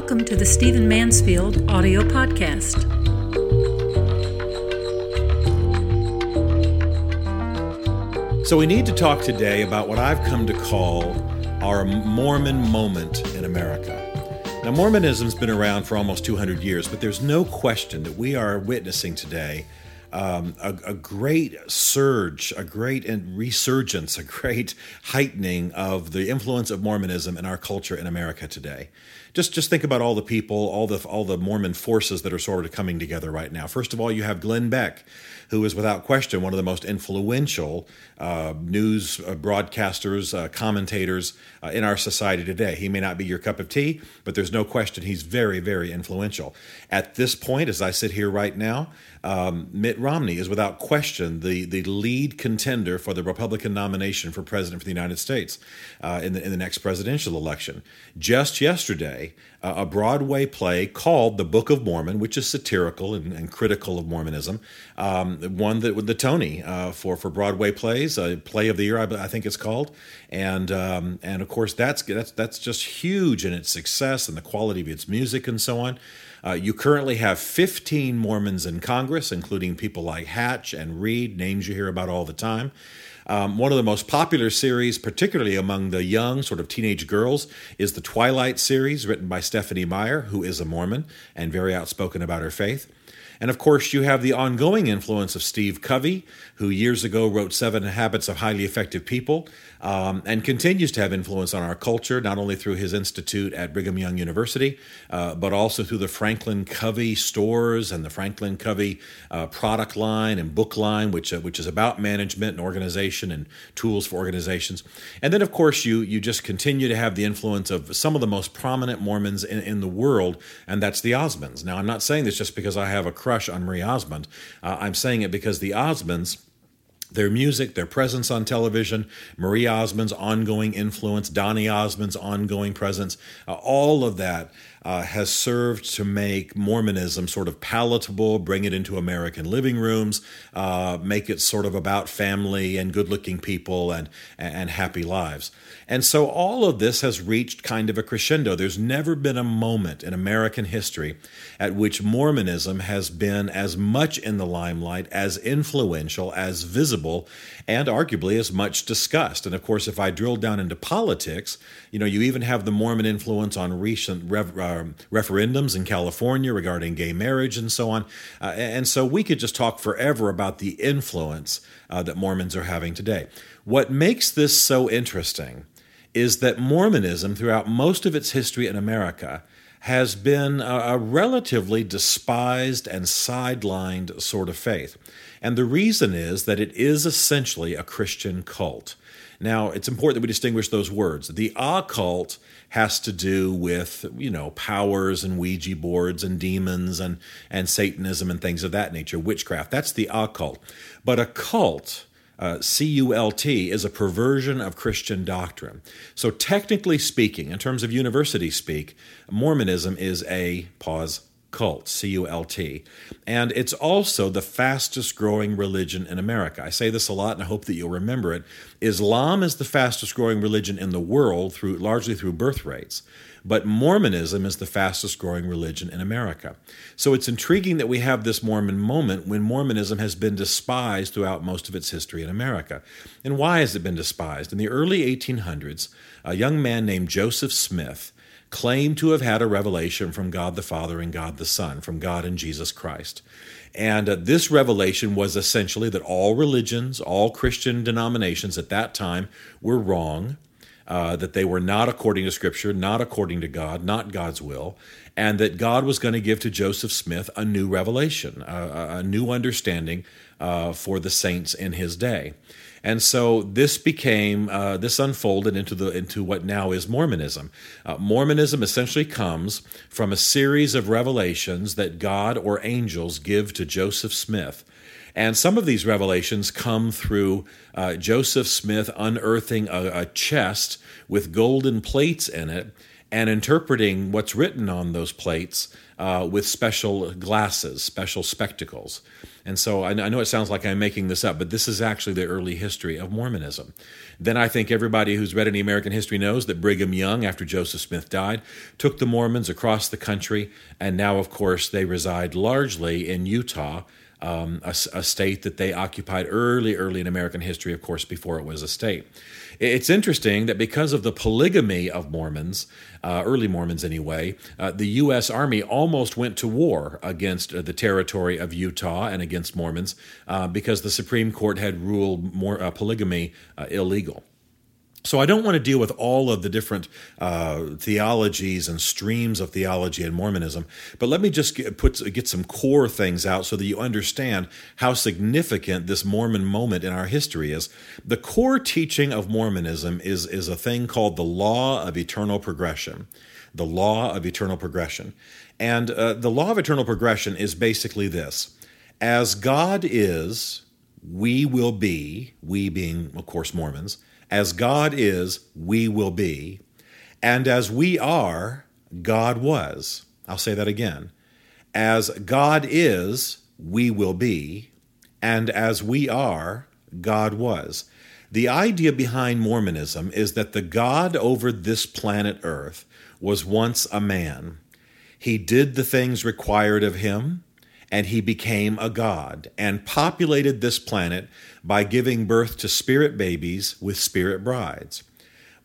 Welcome to the Stephen Mansfield audio podcast. So, we need to talk today about what I've come to call our Mormon moment in America. Now, Mormonism's been around for almost 200 years, but there's no question that we are witnessing today um, a, a, great surge, a great resurgence, a great heightening of the influence of Mormonism in our culture in America today. Just, just think about all the people, all the all the Mormon forces that are sort of coming together right now. First of all, you have Glenn Beck, who is without question one of the most influential uh, news uh, broadcasters, uh, commentators uh, in our society today. He may not be your cup of tea, but there's no question he's very, very influential. At this point, as I sit here right now, um, Mitt Romney is without question the, the lead contender for the Republican nomination for president for the United States uh, in, the, in the next presidential election. Just yesterday, uh, a Broadway play called The Book of Mormon, which is satirical and, and critical of Mormonism, um, one that won the, the Tony uh, for, for Broadway plays, a play of the year, I, I think it's called. And, um, and of course, that's, that's, that's just huge in its success and the quality of its music and so on. Uh, you currently have 15 Mormons in Congress, including people like Hatch and Reid, names you hear about all the time. Um, one of the most popular series, particularly among the young, sort of teenage girls, is the Twilight series, written by Stephenie Meyer, who is a Mormon and very outspoken about her faith. And of course, you have the ongoing influence of Steve Covey, who years ago wrote Seven Habits of Highly Effective People um, and continues to have influence on our culture, not only through his institute at Brigham Young University, uh, but also through the Franklin Covey stores and the Franklin Covey uh, product line and book line, which, uh, which is about management and organization and tools for organizations. And then, of course, you, you just continue to have the influence of some of the most prominent Mormons in, in the world, and that's the Osmonds. Now, I'm not saying this just because I have a crush on Marie Osmond. Uh, I'm saying it because the Osmonds their music, their presence on television, Marie Osmond's ongoing influence, Donny Osmond's ongoing presence, uh, all of that uh, has served to make Mormonism sort of palatable, bring it into American living rooms, uh, make it sort of about family and good looking people and, and happy lives. And so all of this has reached kind of a crescendo. There's never been a moment in American history at which Mormonism has been as much in the limelight, as influential, as visible, and arguably as much discussed. And of course, if I drill down into politics, you know, you even have the Mormon influence on recent rev- uh, referendums in California regarding gay marriage and so on. Uh, and so we could just talk forever about the influence uh, that Mormons are having today. What makes this so interesting is that Mormonism, throughout most of its history in America, has been a, relatively despised and sidelined sort of faith. And the reason is that it is essentially a Christian cult. Now, it's important that we distinguish those words. The occult has to do with, you know, powers and Ouija boards and demons and, and Satanism and things of that nature, witchcraft. That's the occult. But a cult uh, CULT is a perversion of Christian doctrine. So, technically speaking, in terms of university speak, Mormonism is a pause cult, C U L T. And it's also the fastest growing religion in America. I say this a lot and I hope that you'll remember it. Islam is the fastest growing religion in the world through largely through birth rates. But Mormonism is the fastest growing religion in America. So it's intriguing that we have this Mormon moment when Mormonism has been despised throughout most of its history in America. And why has it been despised? In the early 1800s, a young man named Joseph Smith claimed to have had a revelation from God the Father and God the Son, from God and Jesus Christ. And uh, this revelation was essentially that all religions, all Christian denominations at that time were wrong, uh, that they were not according to Scripture, not according to God, not God's will, and that God was going to give to Joseph Smith a new revelation, a, a new understanding uh, for the saints in his day. And so this became uh, this unfolded into the into what now is Mormonism. Uh, Mormonism essentially comes from a series of revelations that God or angels give to Joseph Smith and some of these revelations come through uh, Joseph Smith unearthing a, a chest with golden plates in it and interpreting what's written on those plates uh, with special glasses, special spectacles. And so I, know it sounds like I'm making this up, but this is actually the early history of Mormonism. Then I think everybody who's read any American history knows that Brigham Young, after Joseph Smith died, took the Mormons across the country, and now, of course, they reside largely in Utah um, a, a, state that they occupied early, early in American history, of course, before it was a state. It's interesting that because of the polygamy of Mormons, uh, early Mormons anyway, uh, the U.S. Army almost went to war against uh, the territory of Utah and against Mormons uh, because the Supreme Court had ruled more, uh, polygamy uh, illegal. So I don't want to deal with all of the different uh, theologies and streams of theology in Mormonism, but let me just get, put get some core things out so that you understand how significant this Mormon moment in our history is. The core teaching of Mormonism is is a thing called the law of eternal progression. The law of eternal progression, and uh, the law of eternal progression is basically this: as God is, we will be. We being, of course, Mormons as God is, we will be. And as we are, God was. I'll say that again. As God is, we will be. And as we are, God was. The idea behind Mormonism is that the God over this planet Earth was once a man. He did the things required of him, and he became a god and populated this planet by giving birth to spirit babies with spirit brides.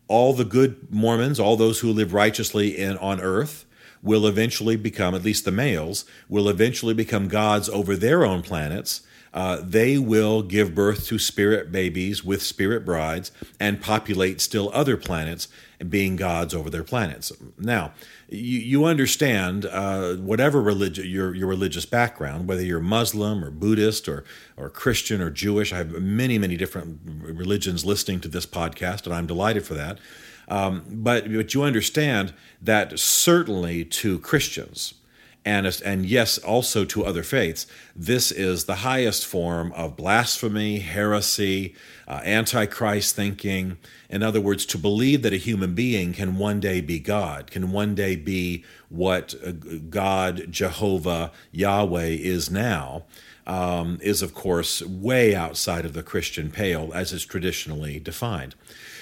All the good Mormons, all those who live righteously in, on earth, will eventually become, at least the males, will eventually become gods over their own planets. Uh, they will give birth to spirit babies with spirit brides and populate still other planets, being gods over their planets. Now, you, you understand uh, whatever religion your your religious background, whether you're Muslim or Buddhist or or Christian or Jewish. I have many many different religions listening to this podcast, and I'm delighted for that. Um, but but you understand that certainly to Christians. And, and yes, also to other faiths, this is the highest form of blasphemy, heresy, uh, antichrist thinking. In other words, to believe that a human being can one day be God, can one day be what uh, God, Jehovah, Yahweh is now, um, is of course way outside of the Christian pale as is traditionally defined.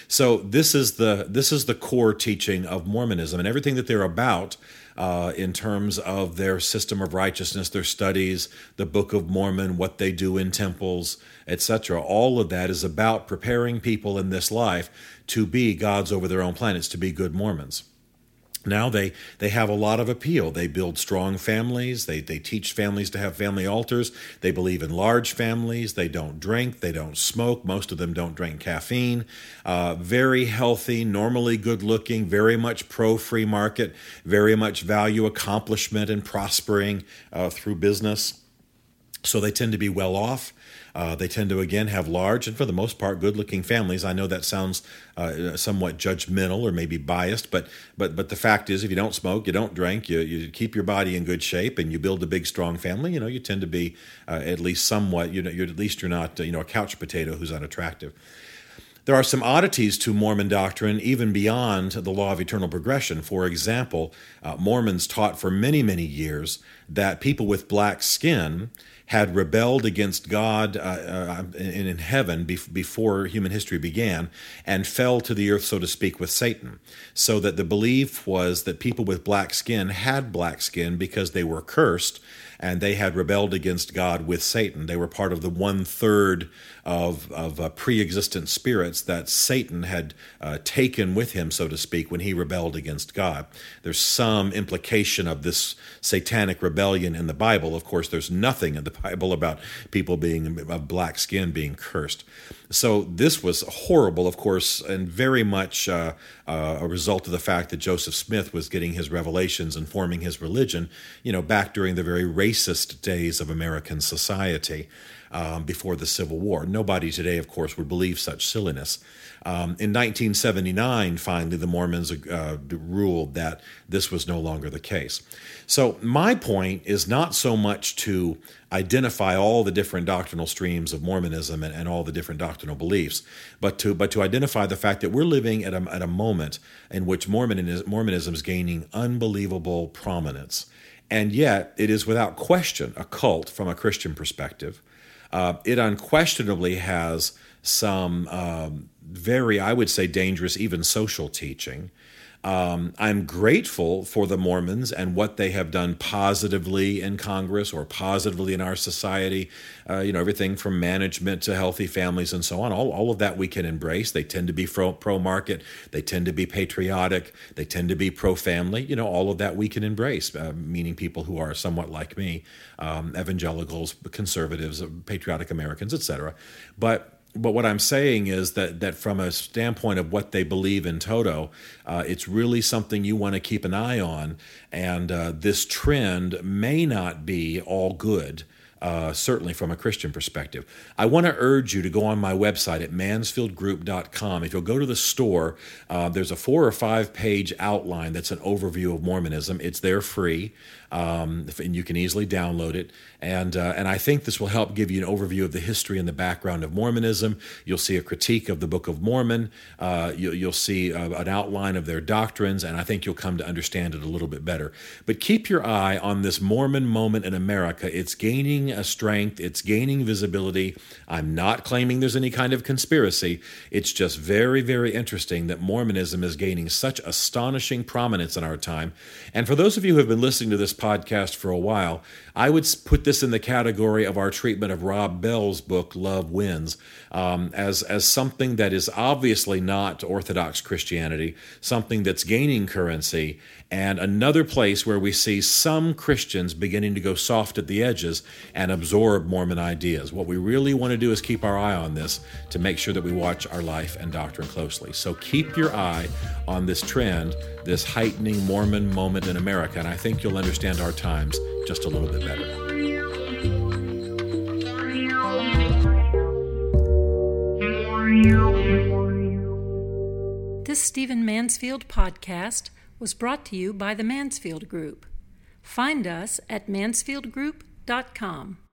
So this is the this is the core teaching of Mormonism, and everything that they're about uh, in terms of their system of righteousness, their studies, the Book of Mormon, what they do in temples, etc. All of that is about preparing people in this life to be gods over their own planets, to be good Mormons now they they have a lot of appeal. They build strong families. They they teach families to have family altars. They believe in large families. They don't drink. They don't smoke. Most of them don't drink caffeine. Uh, very healthy normally good looking very much pro free market very much value accomplishment and prospering uh, through business so they tend to be well off uh, they tend to, again, have large and for the most part good looking families. I know that sounds uh, somewhat judgmental or maybe biased, but, but, but the fact is, if you don't smoke, you don't drink, you, you keep your body in good shape, and you build a big, strong family, you know, you tend to be uh, at least somewhat, you know, you're, at least you're not, uh, you know, a couch potato who's unattractive. There are some oddities to Mormon doctrine even beyond the law of eternal progression. For example, uh, Mormons taught for many, many years that people with black skin had rebelled against God uh, uh, in, in, heaven before human history began and fell to the earth, so to speak, with Satan. So that the belief was that people with black skin had black skin because they were cursed and they had rebelled against God with Satan. They were part of the one third of, of uh, pre existent spirits that Satan had uh, taken with him, so to speak, when he rebelled against God. There's some implication of this satanic rebellion in the Bible. Of course, there's nothing in the Bible about people being of black skin being cursed. So this was horrible, of course, and very much uh, uh, a result of the fact that Joseph Smith was getting his revelations and forming his religion, you know, back during the very racial racist days of American society um, before the Civil War. Nobody today, of course, would believe such silliness. Um, in 1979, finally, the Mormons uh, ruled that this was no longer the case. So, my point is not so much to identify all the different doctrinal streams of Mormonism and, and, all the different doctrinal beliefs, but to but to identify the fact that we're living at a, at a moment in which Mormonism, Mormonism is gaining unbelievable prominence. And yet, it is without question a cult from a Christian perspective. Uh, it unquestionably has some um, very, I would say, dangerous, even social teaching. Um, I'm grateful for the Mormons and what they have done positively in Congress or positively in our society. Uh, you know, everything from management to healthy families and so on. All, all of that we can embrace. They tend to be pro market, they tend to be patriotic, they tend to be pro family. You know, all of that we can embrace, uh, meaning people who are somewhat like me, um, evangelicals, conservatives, patriotic Americans, etc. But but what I'm saying is that that from a standpoint of what they believe in toto, uh, it's really something you want to keep an eye on. And uh, this trend may not be all good. Uh, certainly from a Christian perspective. I want to urge you to go on my website at mansfieldgroup.com. If you'll go to the store, uh, there's a four or five page outline that's an overview of Mormonism. It's there free um, and you can easily download it. And uh, and I think this will help give you an overview of the history and the background of Mormonism. You'll see a critique of the Book of Mormon. Uh, you, will see uh, an outline of their doctrines, and I think you'll come to understand it a little bit better. But keep your eye on this Mormon moment in America. It's gaining a strength. It's gaining visibility. I'm not claiming there's any kind of conspiracy. It's just very, very interesting that Mormonism is gaining such astonishing prominence in our time. And for those of you who have been listening to this podcast for a while, I would put this in the category of our treatment of Rob Bell's book, Love Wins, um, as, as something that is obviously not Orthodox Christianity, something that's gaining currency, and another place where we see some Christians beginning to go soft at the edges and absorb Mormon ideas. What we really want to do is keep our eye on this to make sure that we watch our life and doctrine closely. So keep your eye on this trend, this heightening Mormon moment in America, and I think you'll understand our times just a little bit better. This Stephen Mansfield podcast was brought to you by the Mansfield Group. Find us at mansfieldgroup.com.